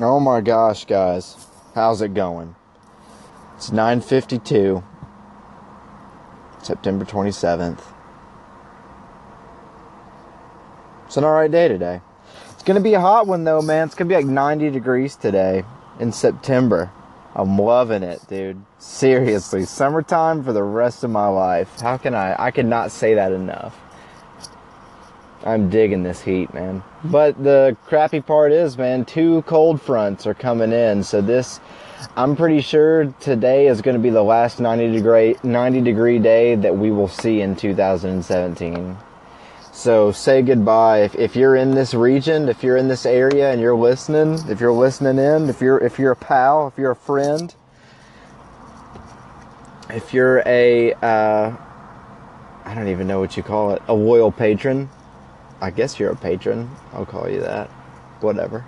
Oh my gosh, guys. How's it going? It's 9:52 September 27th. It's an alright day today. It's gonna be a hot one though, man. It's gonna be like 90 degrees today in September. I'm loving it, dude. Seriously, summertime for the rest of my life. How can I? I cannot say that enough. I'm digging this heat, man. But the crappy part is, man, two cold fronts are coming in. So this, I'm pretty sure today is going to be the last 90 degree 90 degree day that we will see in 2017. So say goodbye if, if you're in this region, if you're in this area and you're listening, if you're listening in, if you're if you're a pal, if you're a friend, if you're a uh, I don't even know what you call it, a loyal patron. I guess you're a patron. I'll call you that. Whatever.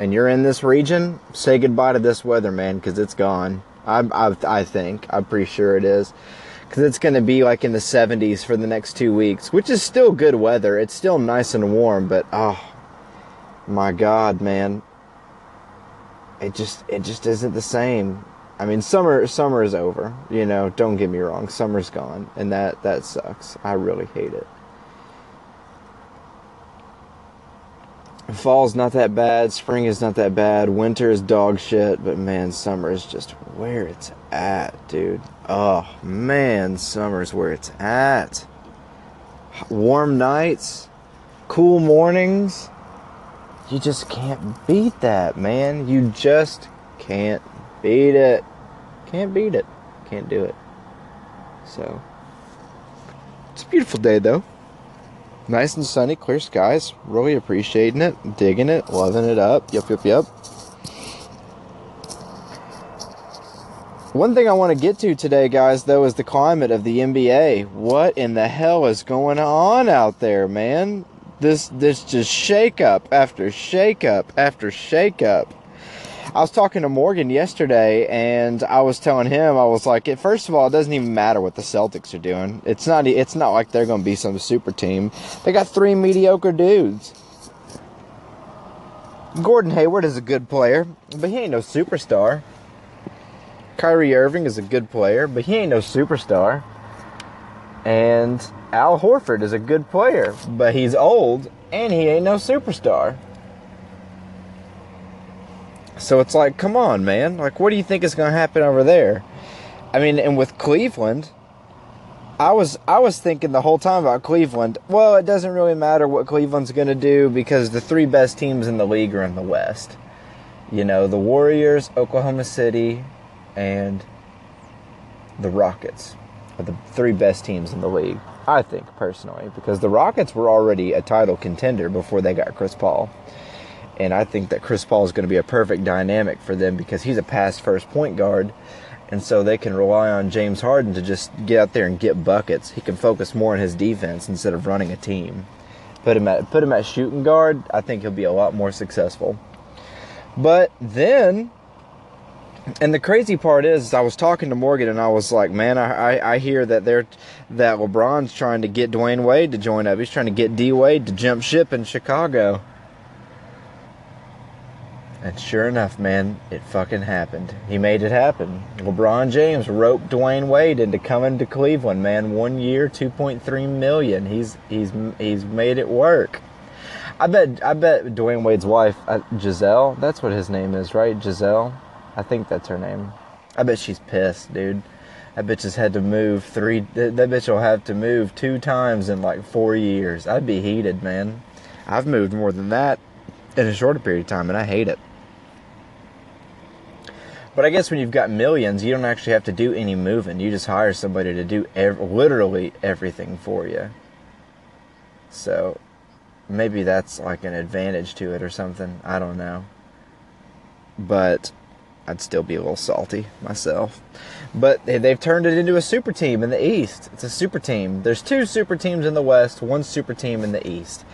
And you're in this region, say goodbye to this weather, man, because it's gone. I, I, I think. I'm pretty sure it is because it's going to be like in the 70s for the next two weeks, which is still good weather. It's still nice and warm, but oh my God, man, it just it just isn't the same. I mean, summer summer is over. You know, don't get me wrong, summer's gone, and that that sucks. I really hate it. Fall's not that bad, spring is not that bad, winter is dog shit, but man, summer is just where it's at, dude. Oh man, summer's where it's at. Warm nights, cool mornings. You just can't beat that, man. You just can't beat it. Can't beat it. Can't do it. So, it's a beautiful day though. Nice and sunny, clear skies. Really appreciating it, digging it, loving it up. Yep, yep, yep. One thing I want to get to today, guys, though, is the climate of the NBA. What in the hell is going on out there, man? This this just shake up after shake up after shake up. I was talking to Morgan yesterday, and I was telling him I was like, first of all, it doesn't even matter what the Celtics are doing. It's not it's not like they're going to be some super team. They got three mediocre dudes. Gordon Hayward is a good player, but he ain't no superstar. Kyrie Irving is a good player, but he ain't no superstar. And Al Horford is a good player, but he's old and he ain't no superstar. So it's like, come on, man. Like, what do you think is going to happen over there? I mean, and with Cleveland, I was I was thinking the whole time about Cleveland. Well, it doesn't really matter what Cleveland's going to do because the three best teams in the league are in the West. You know, the Warriors, Oklahoma City, and the Rockets are the three best teams in the league, I think, personally, because the Rockets were already a title contender before they got Chris Paul. And I think that Chris Paul is going to be a perfect dynamic for them because he's a pass first point guard. And so they can rely on James Harden to just get out there and get buckets. He can focus more on his defense instead of running a team. Put him at put him at shooting guard, I think he'll be a lot more successful. But then and the crazy part is, I was talking to Morgan, and I was like, "Man, I, I, I hear that they're that LeBron's trying to get Dwyane Wade to join up. He's trying to get D Wade to jump ship in Chicago." And sure enough, man, it fucking happened. He made it happen. LeBron James roped Dwyane Wade into coming to Cleveland, man. One year, two point three million. He's he's he's made it work. I bet I bet Dwyane Wade's wife, uh, Gisele. That's what his name is, right? Gisele. I think that's her name. I bet she's pissed, dude. That bitch has had to move three. That bitch will have to move two times in like four years. I'd be heated, man. I've moved more than that in a shorter period of time, and I hate it. But I guess when you've got millions, you don't actually have to do any moving. You just hire somebody to do ev- literally everything for you. So maybe that's like an advantage to it or something. I don't know. But I'd still be a little salty myself. But they've turned it into a super team in the East. It's a super team. There's two super teams in the West, one super team in the East.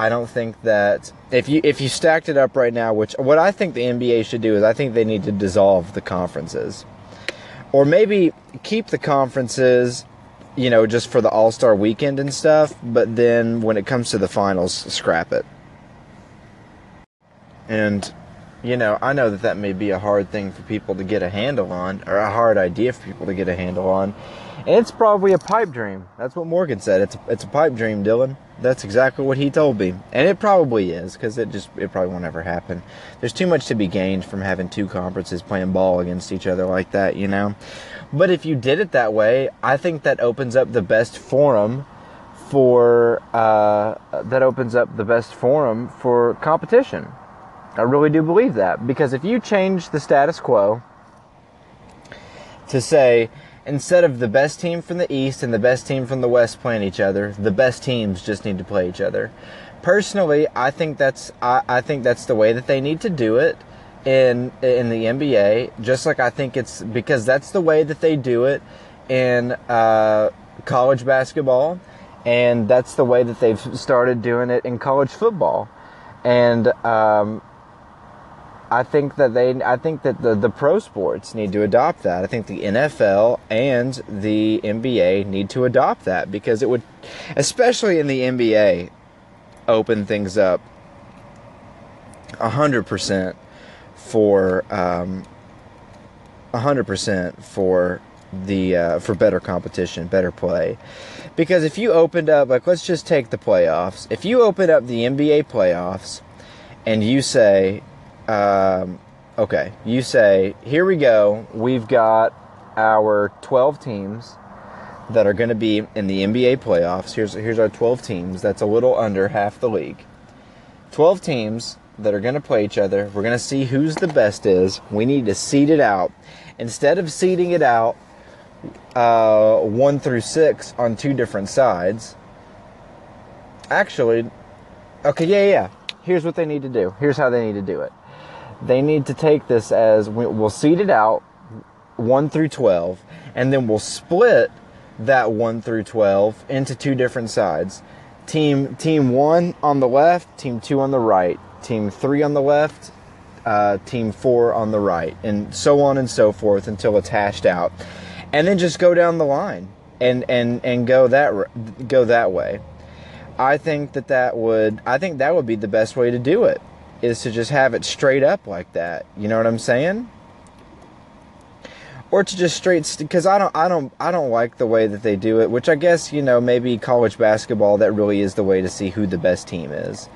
I don't think that if you if you stacked it up right now, which what I think the NBA should do is I think they need to dissolve the conferences. Or maybe keep the conferences, you know, just for the All-Star weekend and stuff, but then when it comes to the finals, scrap it And, you know, I know that that may be a hard thing for people to get a handle on, or a hard idea for people to get a handle on. And it's probably a pipe dream. That's what Morgan said. It's a, it's a pipe dream, Dylan. That's exactly what he told me. And it probably is, because it just, it probably won't ever happen. There's too much to be gained from having two conferences playing ball against each other like that, you know? But if you did it that way, I think that opens up the best forum for uh, that opens up the best forum for competition. I really do believe that because if you change the status quo to say instead of the best team from the east and the best team from the west playing each other, the best teams just need to play each other. Personally, I think that's I, I think that's the way that they need to do it in in the NBA. Just like I think it's because that's the way that they do it in uh, college basketball and that's the way that they've started doing it in college football. And um, I think that they, I think that the, the pro sports need to adopt that. I think the NFL and the NBA need to adopt that because it would, especially in the NBA, open things up hundred percent for um, hundred percent for the uh, for better competition, better play. Because if you opened up, like, let's just take the playoffs. If you open up the NBA playoffs and you say, um, okay, you say, here we go, we've got our 12 teams that are going to be in the NBA playoffs. Here's here's our 12 teams. That's a little under half the league. 12 teams that are going to play each other. We're going to see who's the best is. We need to seed it out. Instead of seeding it out uh, 1 through 6 on two different sides. Actually, okay, yeah, yeah. Here's what they need to do. Here's how they need to do it. They need to take this as we'll seed it out 1 through 12, and then we'll split that 1 through 12 into two different sides. Team team 1 on the left, team 2 on the right, team 3 on the left, uh, team 4 on the right, and so on and so forth until it's hashed out and then just go down the line and and and go that go that way. I think that that would I think that would be the best way to do it is to just have it straight up like that. You know what I'm saying? Or to just straight because I don't I don't I don't like the way that they do it, which I guess you know maybe college basketball that really is the way to see who the best team is,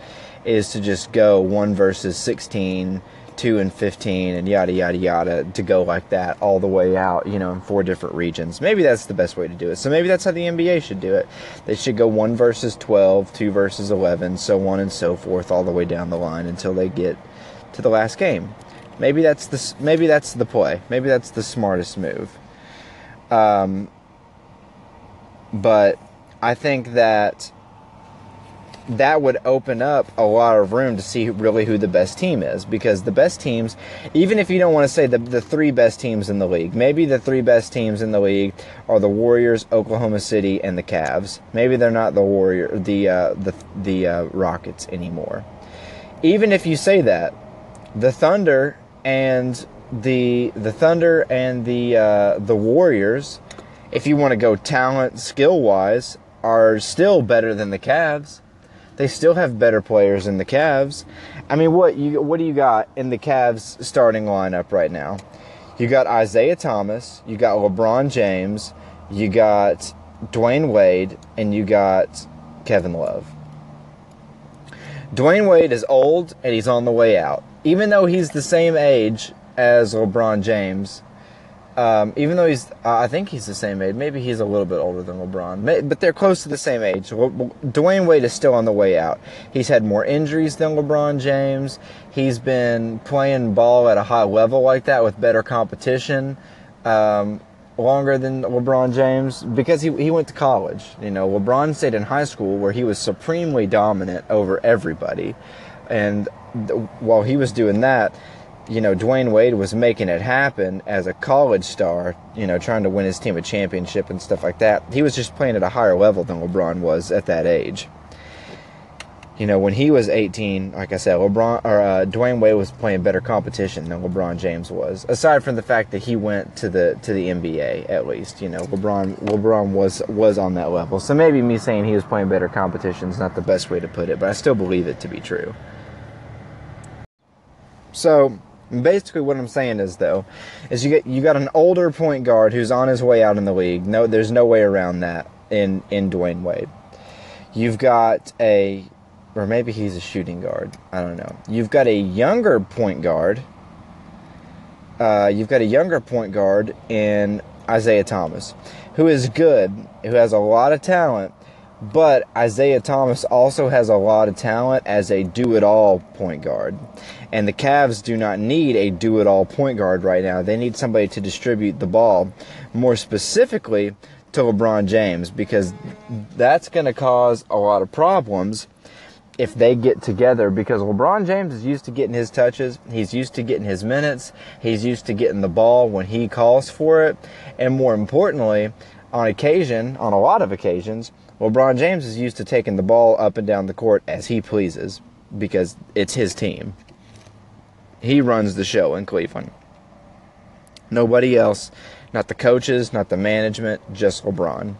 is to just go one versus sixteen 2 and 15 and yada yada yada to go like that all the way out you know in four different regions. Maybe that's the best way to do it. So maybe that's how the nba should do it. They should go 1 versus 12 2 versus 11 so on and so forth all the way down the line until they get to the last game. Maybe that's the maybe that's the play. Maybe that's the smartest move. Um, but i think that that would open up a lot of room to see really who the best team is because the best teams even if you don't want to say the, the three best teams in the league maybe the three best teams in the league are the warriors oklahoma city and the cavs. Maybe they're not the warrior the uh, the, the uh, rockets anymore. Even if you say that the thunder and the the thunder and the uh, the warriors if you want to go talent skill wise are still better than the cavs they still have better players in the Cavs. I mean, what you what do you got in the Cavs starting lineup right now? You got Isaiah Thomas, you got LeBron James, you got Dwyane Wade, and you got Kevin Love. Dwyane Wade is old and he's on the way out. Even though he's the same age as LeBron James, um, even though he's, uh, I think he's the same age. Maybe he's a little bit older than LeBron, but they're close to the same age. Dwyane Wade is still on the way out. He's had more injuries than LeBron James. He's been playing ball at a high level like that with better competition um, longer than LeBron James because he he went to college. You know, LeBron stayed in high school where he was supremely dominant over everybody, and th- while he was doing that you know, Dwyane Wade was making it happen as a college star, you know, trying to win his team a championship and stuff like that. He was just playing at a higher level than LeBron was at that age. You know, when he was 18, like I said, LeBron or uh, Dwyane Wade was playing better competition than LeBron James was. Aside from the fact that he went to the to the NBA, at least, you know, LeBron LeBron was was on that level. So maybe me saying he was playing better competition is not the best way to put it, but I still believe it to be true. So basically, what I'm saying is though, is you get you got an older point guard who's on his way out in the league. No, there's no way around that in in Dwyane Wade. You've got a, or maybe he's a shooting guard. I don't know. You've got a younger point guard. Uh, you've got a younger point guard in Isaiah Thomas, who is good, who has a lot of talent, but Isaiah Thomas also has a lot of talent as a do it all point guard. And the Cavs do not need a do it all point guard right now. They need somebody to distribute the ball. More specifically, to LeBron James because that's going to cause a lot of problems if they get together because LeBron James is used to getting his touches, he's used to getting his minutes, he's used to getting the ball when he calls for it, and more importantly, on occasion, on a lot of occasions, LeBron James is used to taking the ball up and down the court as he pleases because it's his team. He runs the show in Cleveland. Nobody else not the coaches, not the management, just LeBron.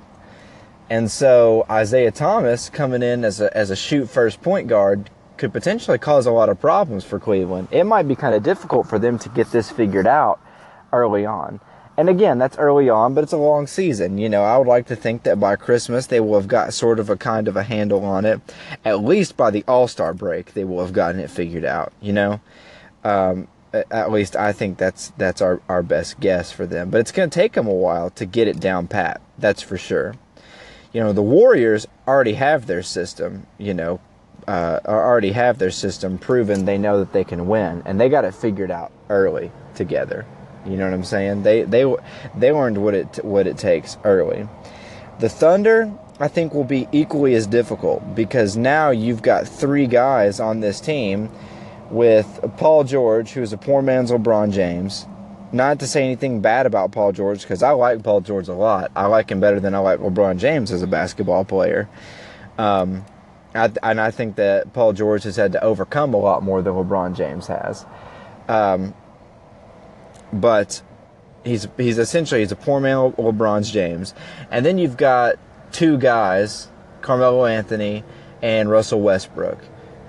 And so Isaiah Thomas coming in as a, as a shoot first point guard could potentially cause a lot of problems for Cleveland. It might be kind of difficult for them to get this figured out early on. And again, that's early on, but it's a long season. You know, I would like to think that by Christmas they will have got sort of a kind of a handle on it. At least by the All Star break, they will have gotten it figured out. You know, um, at least I think that's that's our, our best guess for them. But it's going to take them a while to get it down pat. That's for sure. You know, the Warriors already have their system. You know, uh, already have their system proven. They know that they can win, and they got it figured out early together. You know what I'm saying? They they they learned what it what it takes early. The Thunder, I think, will be equally as difficult because now you've got three guys on this team with Paul George, who's a poor man's LeBron James. Not to say anything bad about Paul George, because I like Paul George a lot. I like him better than I like LeBron James as a basketball player. Um, I, and I think that Paul George has had to overcome a lot more than LeBron James has. Um, but he's he's essentially he's a poor man LeBron James, and then you've got two guys, Carmelo Anthony and Russell Westbrook,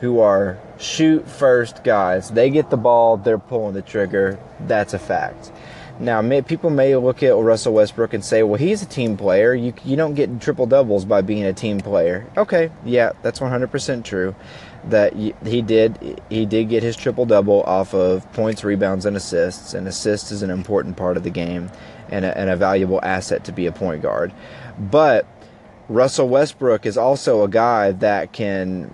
who are shoot first guys. They get the ball, they're pulling the trigger. That's a fact. Now, may, people may look at Russell Westbrook and say, well, he's a team player. You, you don't get triple doubles by being a team player. Okay, yeah, that's 100% true. That he did he did get his triple double off of points, rebounds, and assists. And assists is an important part of the game and a, and a valuable asset to be a point guard. But Russell Westbrook is also a guy that can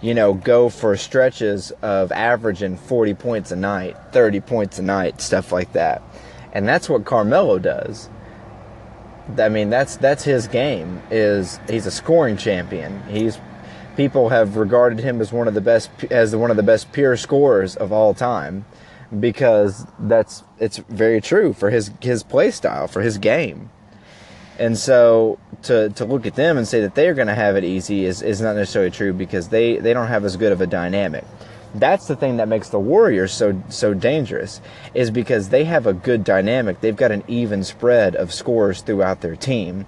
you know, go for stretches of averaging 40 points a night, 30 points a night, stuff like that. And that's what Carmelo does. I mean, that's that's his game. Is he's a scoring champion. He's people have regarded him as one of the best as one of the best pure scorers of all time because that's it's very true for his his play style, for his game. And so to, to look at them and say that they're going to have it easy is, is not necessarily true because they, they don't have as good of a dynamic. That's the thing that makes the Warriors so so dangerous is because they have a good dynamic. They've got an even spread of scores throughout their team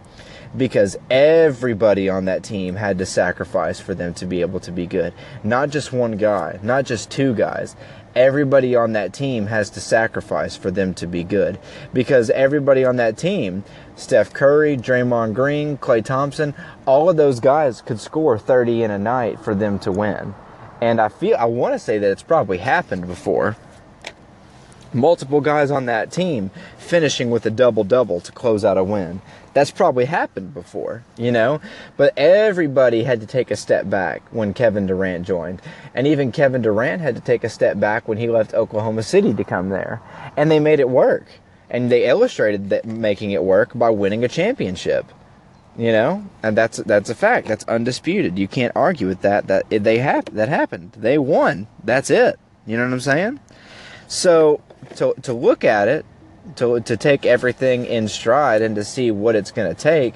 because everybody on that team had to sacrifice for them to be able to be good. Not just one guy, not just two guys everybody on that team has to sacrifice for them to be good. Because everybody on that team, Steph Curry, Draymond Green, Klay Thompson, all of those guys could score 30 in a night for them to win. And I feel I want to say that it's probably happened before. Multiple guys on that team finishing with a double double to close out a win that's probably happened before, you know? But everybody had to take a step back when Kevin Durant joined. And even Kevin Durant had to take a step back when he left Oklahoma City to come there. And they made it work. And they illustrated that making it work by winning a championship. You know? And that's that's a fact. That's undisputed. You can't argue with that that they hap- that happened. They won. That's it. You know what I'm saying? So to to look at it to to take everything in stride and to see what it's going to take.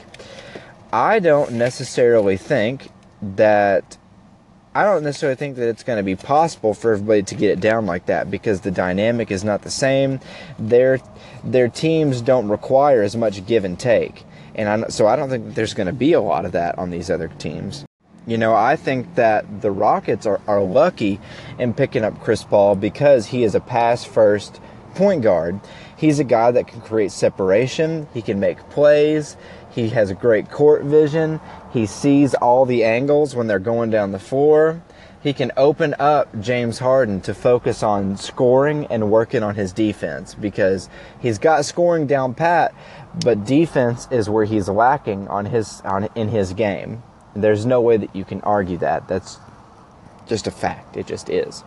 I don't necessarily think that I don't necessarily think that it's going to be possible for everybody to get it down like that because the dynamic is not the same. Their their teams don't require as much give and take, and I, so I don't think there's going to be a lot of that on these other teams. You know, I think that the Rockets are, are lucky in picking up Chris Paul because he is a pass first point guard. He's a guy that can create separation, he can make plays, he has a great court vision, he sees all the angles when they're going down the floor. He can open up James Harden to focus on scoring and working on his defense because he's got scoring down pat, but defense is where he's lacking on his on in his game. There's no way that you can argue that. That's just a fact. It just is.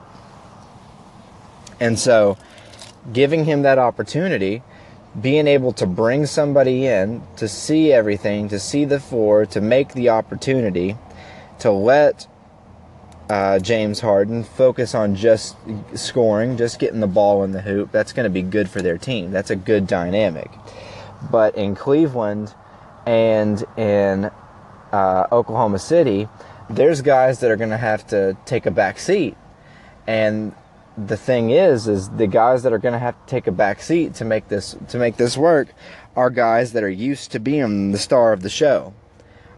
And so, giving him that opportunity, being able to bring somebody in to see everything, to see the floor, to make the opportunity, to let uh, James Harden focus on just scoring, just getting the ball in the hoop, that's going to be good for their team. That's a good dynamic. But in Cleveland and in uh, Oklahoma City, there's guys that are going to have to take a back seat. And the thing is, is the guys that are going to have to take a back seat to make this to make this work are guys that are used to being the star of the show.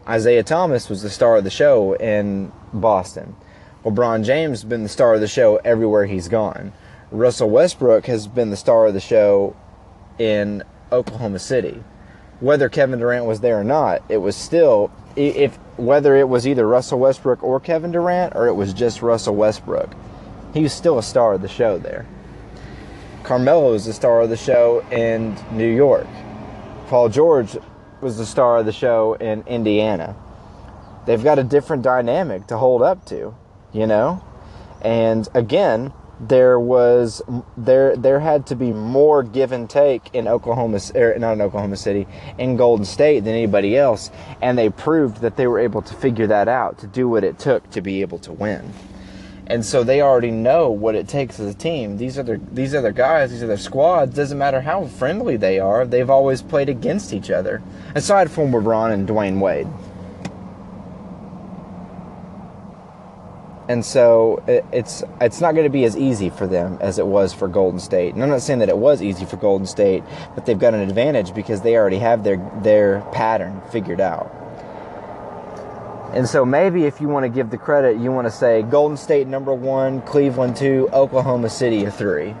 Isaiah Thomas was the star of the show in Boston. LeBron James has been the star of the show everywhere he's gone. Russell Westbrook has been the star of the show in Oklahoma City. Whether Kevin Durant was there or not, it was still if whether it was either Russell Westbrook or Kevin Durant or it was just Russell Westbrook, he was still a star of the show there. Carmelo was the star of the show in New York. Paul George was the star of the show in Indiana. They've got a different dynamic to hold up to, you know? And again, there was there there had to be more give and take in Oklahoma or er, not in Oklahoma City in Golden State than anybody else and they proved that they were able to figure that out to do what it took to be able to win. And so they already know what it takes as a team. These are their these are their guys these are their squads. Doesn't matter how friendly they are they've always played against each other. Aside from LeBron and Dwyane Wade and so it's it's not going to be as easy for them as it was for Golden State. And I'm not saying that it was easy for Golden State, but they've got an advantage because they already have their their pattern figured out. And so maybe if you want to give the credit, you want to say Golden State number one, Cleveland two, Oklahoma City a three.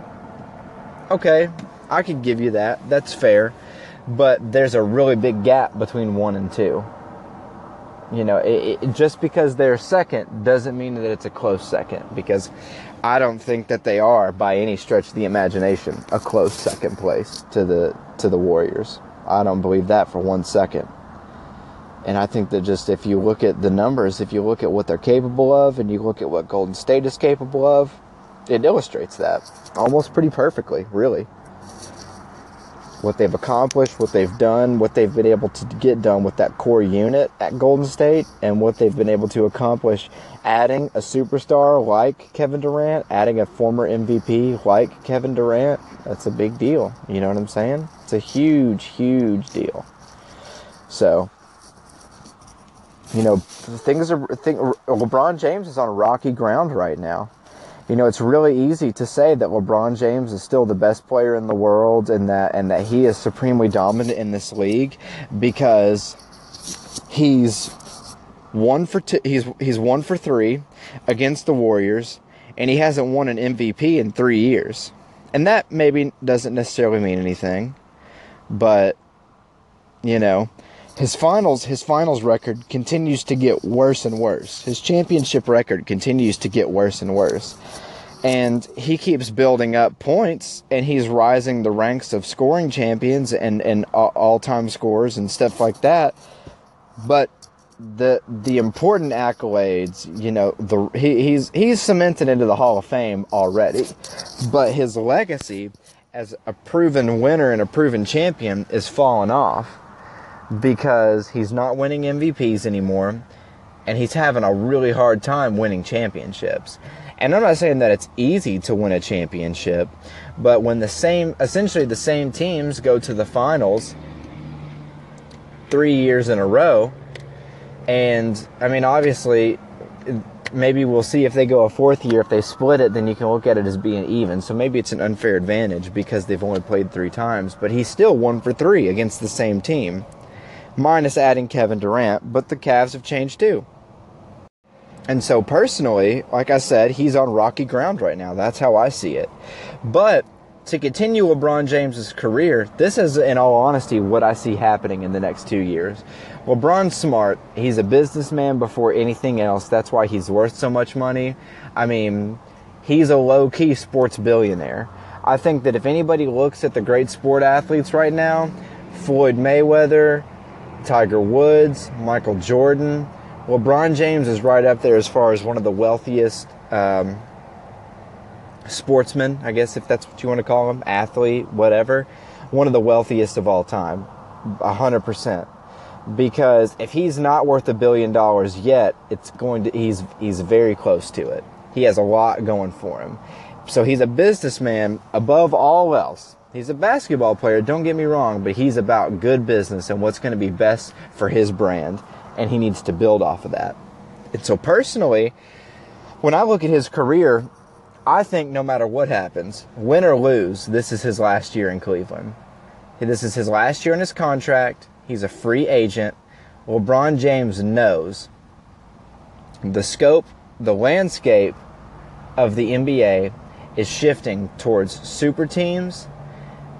Okay, I could give you that. That's fair. But there's a really big gap between one and two. You know, it, it, just because they're second doesn't mean that it's a close second because I don't think that they are by any stretch of the imagination a close second place to the to the Warriors. I don't believe that for one second. And I think that just if you look at the numbers, if you look at what they're capable of and you look at what Golden State is capable of, it illustrates that almost pretty perfectly, really what they've accomplished, what they've done, what they've been able to get done with that core unit at Golden State, and what they've been able to accomplish adding a superstar like Kevin Durant, adding a former MVP like Kevin Durant. That's a big deal. You know what I'm saying? It's a huge, huge deal. So, you know, things are. Think, LeBron James is on rocky ground right now you know, it's really easy to say that LeBron James is still the best player in the world and that and that he is supremely dominant in this league because he's one for two, he's he's one for 3 against the Warriors and he hasn't won an MVP in 3 years. And that maybe doesn't necessarily mean anything, but you know, his finals his finals record continues to get worse and worse. His championship record continues to get worse and worse. And he keeps building up points and he's rising the ranks of scoring champions and, and all-time scores and stuff like that. But the the important accolades, you know, the he, he's he's cemented into the Hall of Fame already. But his legacy as a proven winner and a proven champion is falling off because he's not winning MVPs anymore and he's having a really hard time winning championships. And I'm not saying that it's easy to win a championship, but when the same, essentially the same teams go to the finals three years in a row, and I mean, obviously, maybe we'll see if they go a fourth year. If they split it, then you can look at it as being even. So maybe it's an unfair advantage because they've only played three times, but he's still one for three against the same team minus adding Kevin Durant, but the Cavs have changed too. And so, personally, like I said, he's on rocky ground right now. That's how I see it. But to continue LeBron James's career, this is, in all honesty, what I see happening in the next two years. LeBron's smart. He's a businessman before anything else. That's why he's worth so much money. I mean, he's a low key sports billionaire. I think that if anybody looks at the great sport athletes right now, Floyd Mayweather, Tiger Woods, Michael Jordan, LeBron James is right up there as far as one of the wealthiest um, sportsmen, I guess if that's what you want to call him, athlete, whatever. One of the wealthiest of all time, hundred percent. Because if he's not worth a billion dollars yet, it's going to he's he's very close to it. He has a lot going for him. So he's a businessman above all else. He's a basketball player, don't get me wrong, but he's about good business and what's going to be best for his brand, and he needs to build off of that. And so, personally, when I look at his career, I think no matter what happens, win or lose, this is his last year in Cleveland. This is his last year in his contract. He's a free agent. LeBron James knows the scope, the landscape of the NBA is shifting towards super teams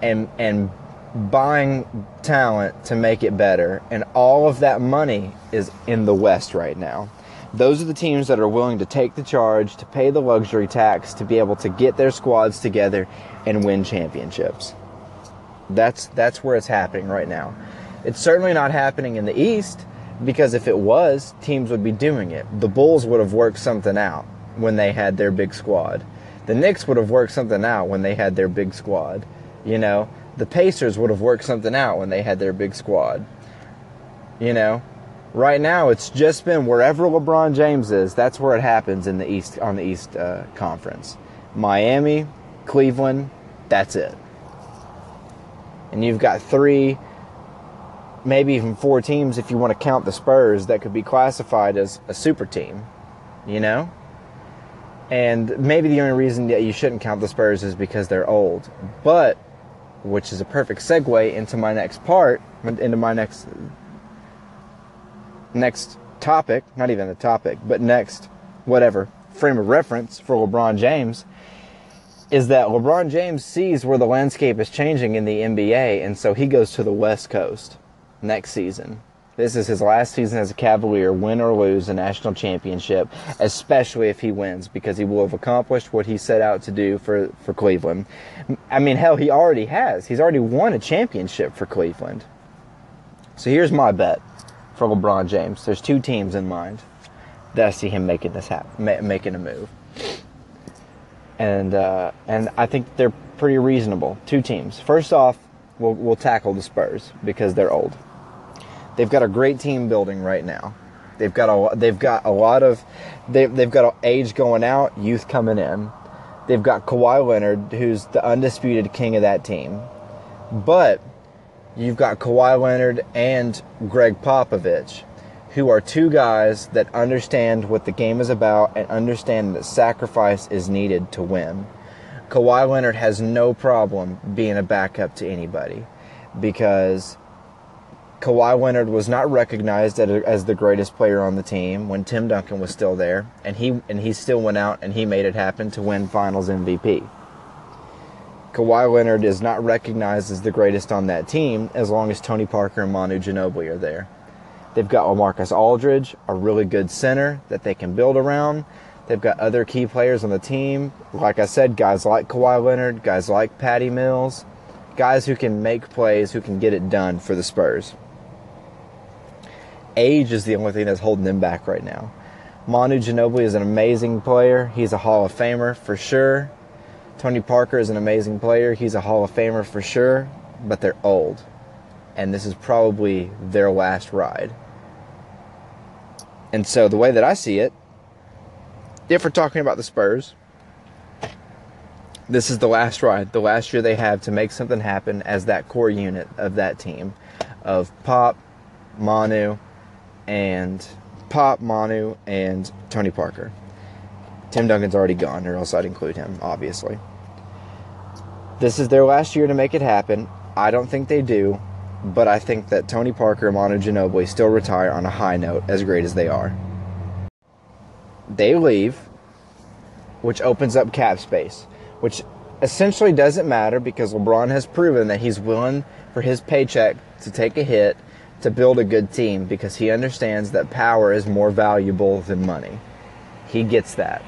and and buying talent to make it better. And all of that money is in the west right now. Those are the teams that are willing to take the charge to pay the luxury tax to be able to get their squads together and win championships. That's that's where it's happening right now. It's certainly not happening in the east because if it was teams would be doing it. The bulls would have worked something out when they had their big squad. The Knicks would have worked something out when they had their big squad. You know, the Pacers would have worked something out when they had their big squad. You know, right now it's just been wherever LeBron James is. That's where it happens in the East on the East uh, Conference. Miami, Cleveland, that's it. And you've got three, maybe even four teams if you want to count the Spurs that could be classified as a super team. You know. And maybe the only reason that you shouldn't count the Spurs is because they're old. But, which is a perfect segue into my next part, into my next next topic, not even a topic, but next whatever frame of reference for LeBron James is that LeBron James sees where the landscape is changing in the NBA and so he goes to the West Coast next season. This is his last season as a Cavalier, win or lose a national championship, especially if he wins, because he will have accomplished what he set out to do for, for Cleveland. I mean, hell, he already has. He's already won a championship for Cleveland. So here's my bet for LeBron James. There's two teams in mind that I see him making this happen, making a move, and uh, and I think they're pretty reasonable. Two teams. First off, we'll we'll tackle the Spurs because they're old. They've got a great team building right now. They've got a they've got a lot of they they've got age going out, youth coming in. They've got Kawhi Leonard, who's the undisputed king of that team. But you've got Kawhi Leonard and Gregg Popovich, who are two guys that understand what the game is about and understand that sacrifice is needed to win. Kawhi Leonard has no problem being a backup to anybody because Kawhi Leonard was not recognized as the greatest player on the team when Tim Duncan was still there, and he and he still went out and he made it happen to win Finals MVP. Kawhi Leonard is not recognized as the greatest on that team as long as Tony Parker and Manu Ginobili are there. They've got LaMarcus Aldridge, a really good center that they can build around. They've got other key players on the team. Like I said, guys like Kawhi Leonard, guys like Patty Mills, guys who can make plays, who can get it done for the Spurs age is the only thing that's holding them back right now. Manu Ginobili is an amazing player. He's a Hall of Famer for sure. Tony Parker is an amazing player. He's a Hall of Famer for sure, but they're old. And this is probably their last ride. And so the way that I see it, if we're talking about the Spurs, this is the last ride, the last year they have to make something happen as that core unit of that team of Pop, Manu, and Pop, Manu, and Tony Parker. Tim Duncan's already gone, or else I'd include him, obviously. This is their last year to make it happen. I don't think they do, but I think that Tony Parker and Manu Ginobili still retire on a high note, as great as they are. they leave, which opens up cap space, which essentially doesn't matter because LeBron has proven that he's willing for his paycheck to take a hit to build a good team because he understands that power is more valuable than money. He gets that.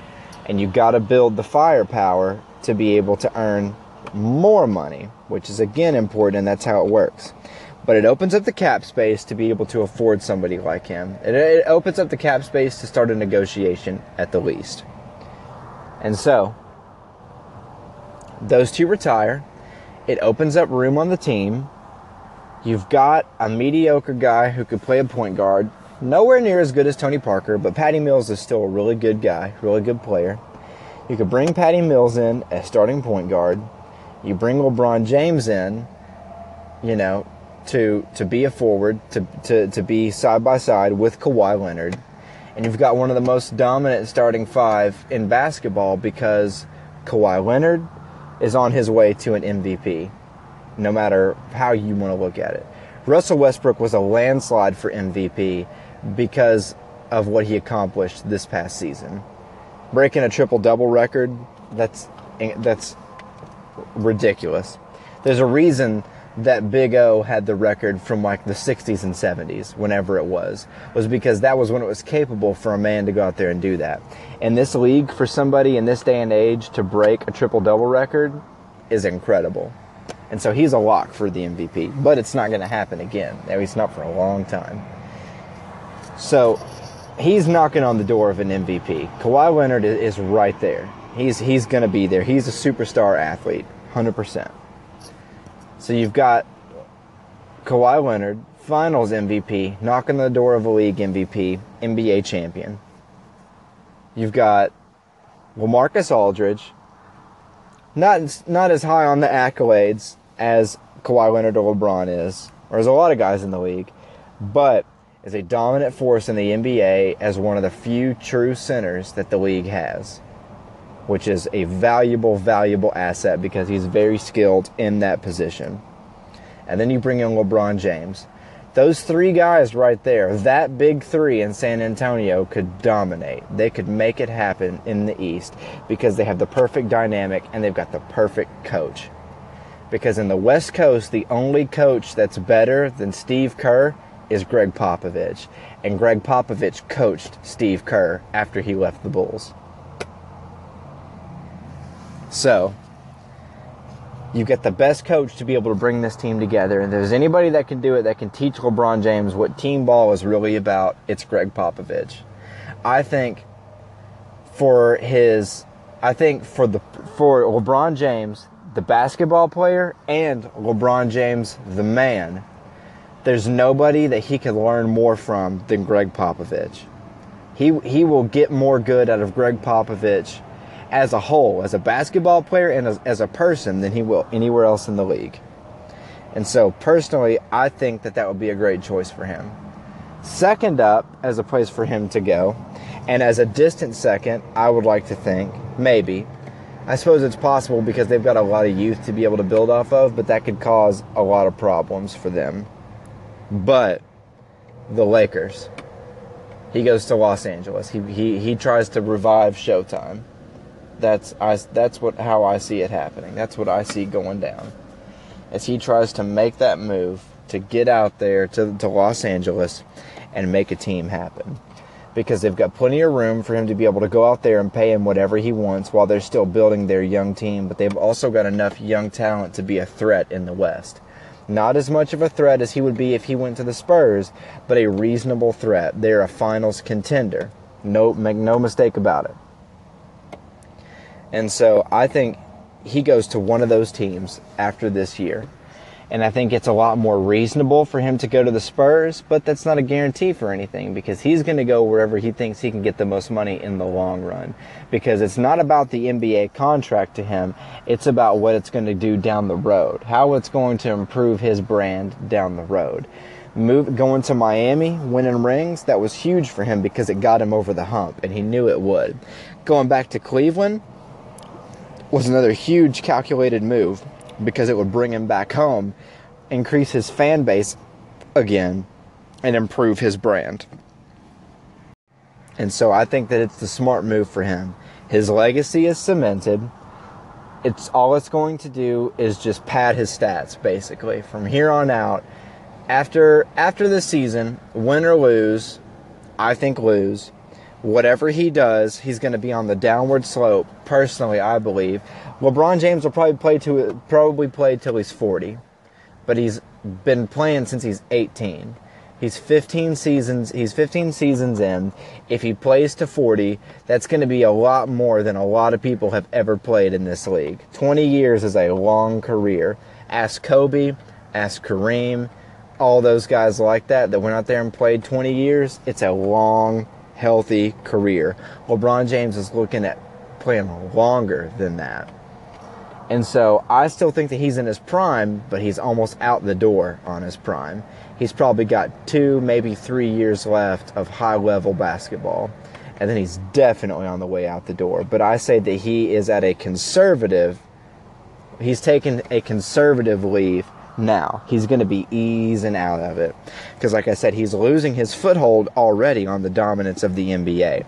And you got to build the firepower to be able to earn more money, which is again important, and that's how it works. But it opens up the cap space to be able to afford somebody like him. It, it opens up the cap space to start a negotiation at the least. And so, those two retire. It opens up room on the team. You've got a mediocre guy who could play a point guard. Nowhere near as good as Tony Parker, but Patty Mills is still a really good guy, really good player. You could bring Patty Mills in as starting point guard. You bring LeBron James in, you know, to to be a forward, to, to, to be side by side with Kawhi Leonard. And you've got one of the most dominant starting five in basketball because Kawhi Leonard is on his way to an MVP, no matter how you want to look at it. Russell Westbrook was a landslide for MVP because of what he accomplished this past season. Breaking a triple double record, that's that's ridiculous. There's a reason that Big O had the record from like the 60s and 70s, whenever it was, was because that was when it was capable for a man to go out there and do that. In this league, for somebody in this day and age to break a triple double record is incredible. And so he's a lock for the MVP, but it's not going to happen again. At least not for a long time. So he's knocking on the door of an MVP. Kawhi Leonard is right there. He's he's going to be there. He's a superstar athlete, 100%. So you've got Kawhi Leonard, Finals MVP, knocking on the door of a league MVP, NBA champion. You've got LaMarcus Aldridge, not not as high on the accolades as Kawhi Leonard or LeBron is, or as a lot of guys in the league, but is a dominant force in the NBA as one of the few true centers that the league has which is a valuable, valuable asset because he's very skilled in that position. And then you bring in LeBron James. Those three guys right there, that big three in San Antonio could dominate. They could make it happen in the East because they have the perfect dynamic and they've got the perfect coach. Because in the West Coast, the only coach that's better than Steve Kerr is Gregg Popovich. And Gregg Popovich coached Steve Kerr after he left the Bulls. So, you get the best coach to be able to bring this team together. And if there's anybody that can do it that can teach LeBron James what team ball is really about, it's Gregg Popovich. I think for his I think for the for LeBron James, the basketball player and LeBron James the man, there's nobody that he could learn more from than Gregg Popovich. He he will get more good out of Gregg Popovich as a whole, as a basketball player and as, as a person, than he will anywhere else in the league. And so, personally, I think that that would be a great choice for him. Second up, as a place for him to go, and as a distant second, I would like to think, maybe. I suppose it's possible because they've got a lot of youth to be able to build off of, but that could cause a lot of problems for them. But the Lakers. He goes to Los Angeles. He, he, he tries to revive Showtime that's I, that's what how I see it happening. That's what I see going down. As he tries to make that move to get out there to, to Los Angeles and make a team happen. Because they've got plenty of room for him to be able to go out there and pay him whatever he wants while they're still building their young team, but they've also got enough young talent to be a threat in the West. Not as much of a threat as he would be if he went to the Spurs, but a reasonable threat. They're a finals contender. No make no mistake about it. And so I think he goes to one of those teams after this year. And I think it's a lot more reasonable for him to go to the Spurs, but that's not a guarantee for anything because he's going to go wherever he thinks he can get the most money in the long run. Because it's not about the NBA contract to him, it's about what it's going to do down the road, how it's going to improve his brand down the road. Move, going to Miami, winning rings, that was huge for him because it got him over the hump, and he knew it would. Going back to Cleveland, was another huge calculated move because it would bring him back home, increase his fan base again, and improve his brand. And so I think that it's the smart move for him. His legacy is cemented. It's all it's going to do is just pad his stats basically from here on out. After after the season, win or lose, I think lose. Whatever he does, he's going to be on the downward slope. Personally, I believe LeBron James will probably play to probably play till he's 40, but he's been playing since he's 18. He's 15 seasons. He's 15 seasons in. If he plays to 40, that's going to be a lot more than a lot of people have ever played in this league. 20 years is a long career. Ask Kobe, ask Kareem, all those guys like that that went out there and played 20 years. It's a long, healthy career. LeBron James is looking at playing longer than that. And so I still think that he's in his prime, but he's almost out the door on his prime. He's probably got two, maybe three years left of high level basketball. And then he's definitely on the way out the door. But I say that he is at a conservative, he's taken a conservative leave now. He's going to be easing out of it. Because, like I said, he's losing his foothold already on the dominance of the NBA.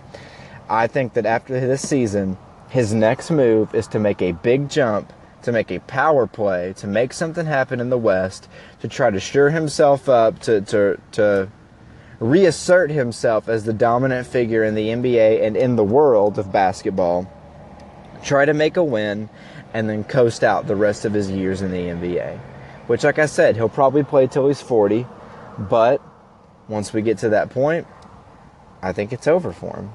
I think that after this season, his next move is to make a big jump, to make a power play, to make something happen in the West, to try to sure himself up, to, to, to reassert himself as the dominant figure in the NBA and in the world of basketball, try to make a win, and then coast out the rest of his years in the NBA. Which, like I said, he'll probably play till he's 40, but once we get to that point, I think it's over for him.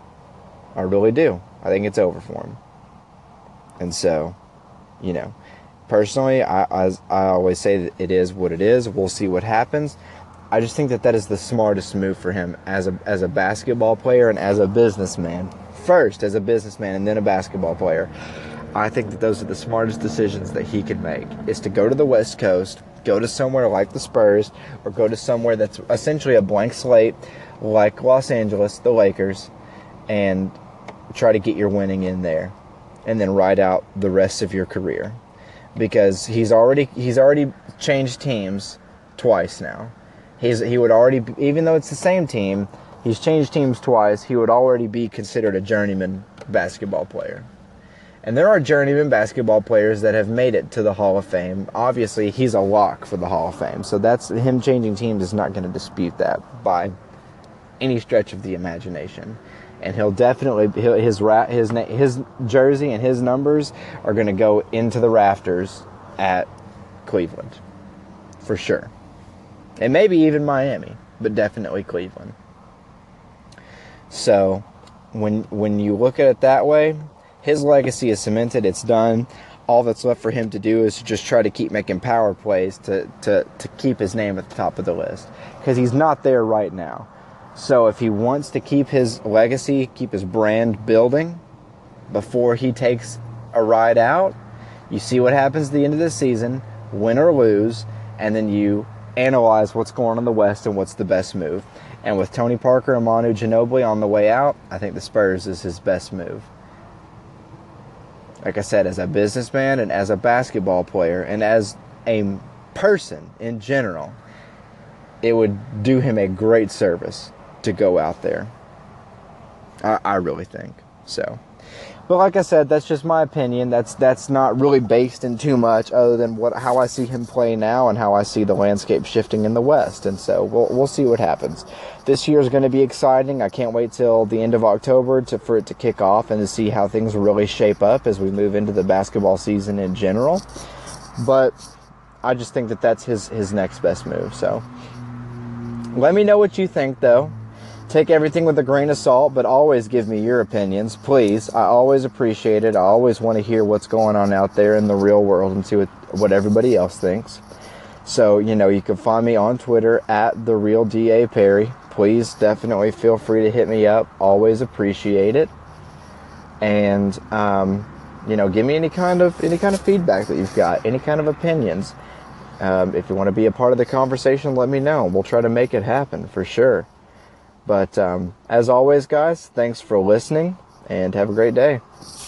I really do. I think it's over for him. And so, you know, personally, I, I, I always say that it is what it is. We'll see what happens. I just think that that is the smartest move for him as a as a basketball player and as a businessman. First, as a businessman, and then a basketball player. I think that those are the smartest decisions that he could make. Is to go to the West Coast, go to somewhere like the Spurs, or go to somewhere that's essentially a blank slate, like Los Angeles, the Lakers, and try to get your winning in there and then ride out the rest of your career because he's already he's already changed teams twice now. He's he would already even though it's the same team, he's changed teams twice. He would already be considered a journeyman basketball player. And there are journeyman basketball players that have made it to the Hall of Fame. Obviously, he's a lock for the Hall of Fame. So that's him changing teams is not going to dispute that by any stretch of the imagination and he'll definitely he'll, his ra- his his jersey and his numbers are going to go into the rafters at Cleveland for sure, and maybe even Miami, but definitely Cleveland. So, when when you look at it that way, his legacy is cemented. It's done. All that's left for him to do is to just try to keep making power plays to, to, to keep his name at the top of the list. Because he's not there right now. So if he wants to keep his legacy, keep his brand building before he takes a ride out, you see what happens at the end of the season, win or lose, and then you analyze what's going on in the West and what's the best move. And with Tony Parker and Manu Ginobili on the way out, I think the Spurs is his best move. Like I said, as a businessman and as a basketball player and as a person in general, it would do him a great service to go out there. I, I really think so. But like I said, that's just my opinion. That's that's not really based in too much other than what how I see him play now and how I see the landscape shifting in the West. And so we'll we'll see what happens. This year is going to be exciting. I can't wait till the end of October to for it to kick off and to see how things really shape up as we move into the basketball season in general. But I just think that that's his his next best move. So let me know what you think though. Take everything with a grain of salt, but always give me your opinions, please. I always appreciate it. I always want to hear what's going on out there in the real world and see what, what everybody else thinks. So, you know, you can find me on Twitter at the real DA Perry. Please definitely feel free to hit me up. Always appreciate it. And um, you know, give me any kind of any kind of feedback that you've got, any kind of opinions. Um, if you want to be a part of the conversation, let me know. We'll try to make it happen for sure. But um, as always, guys, thanks for listening and have a great day.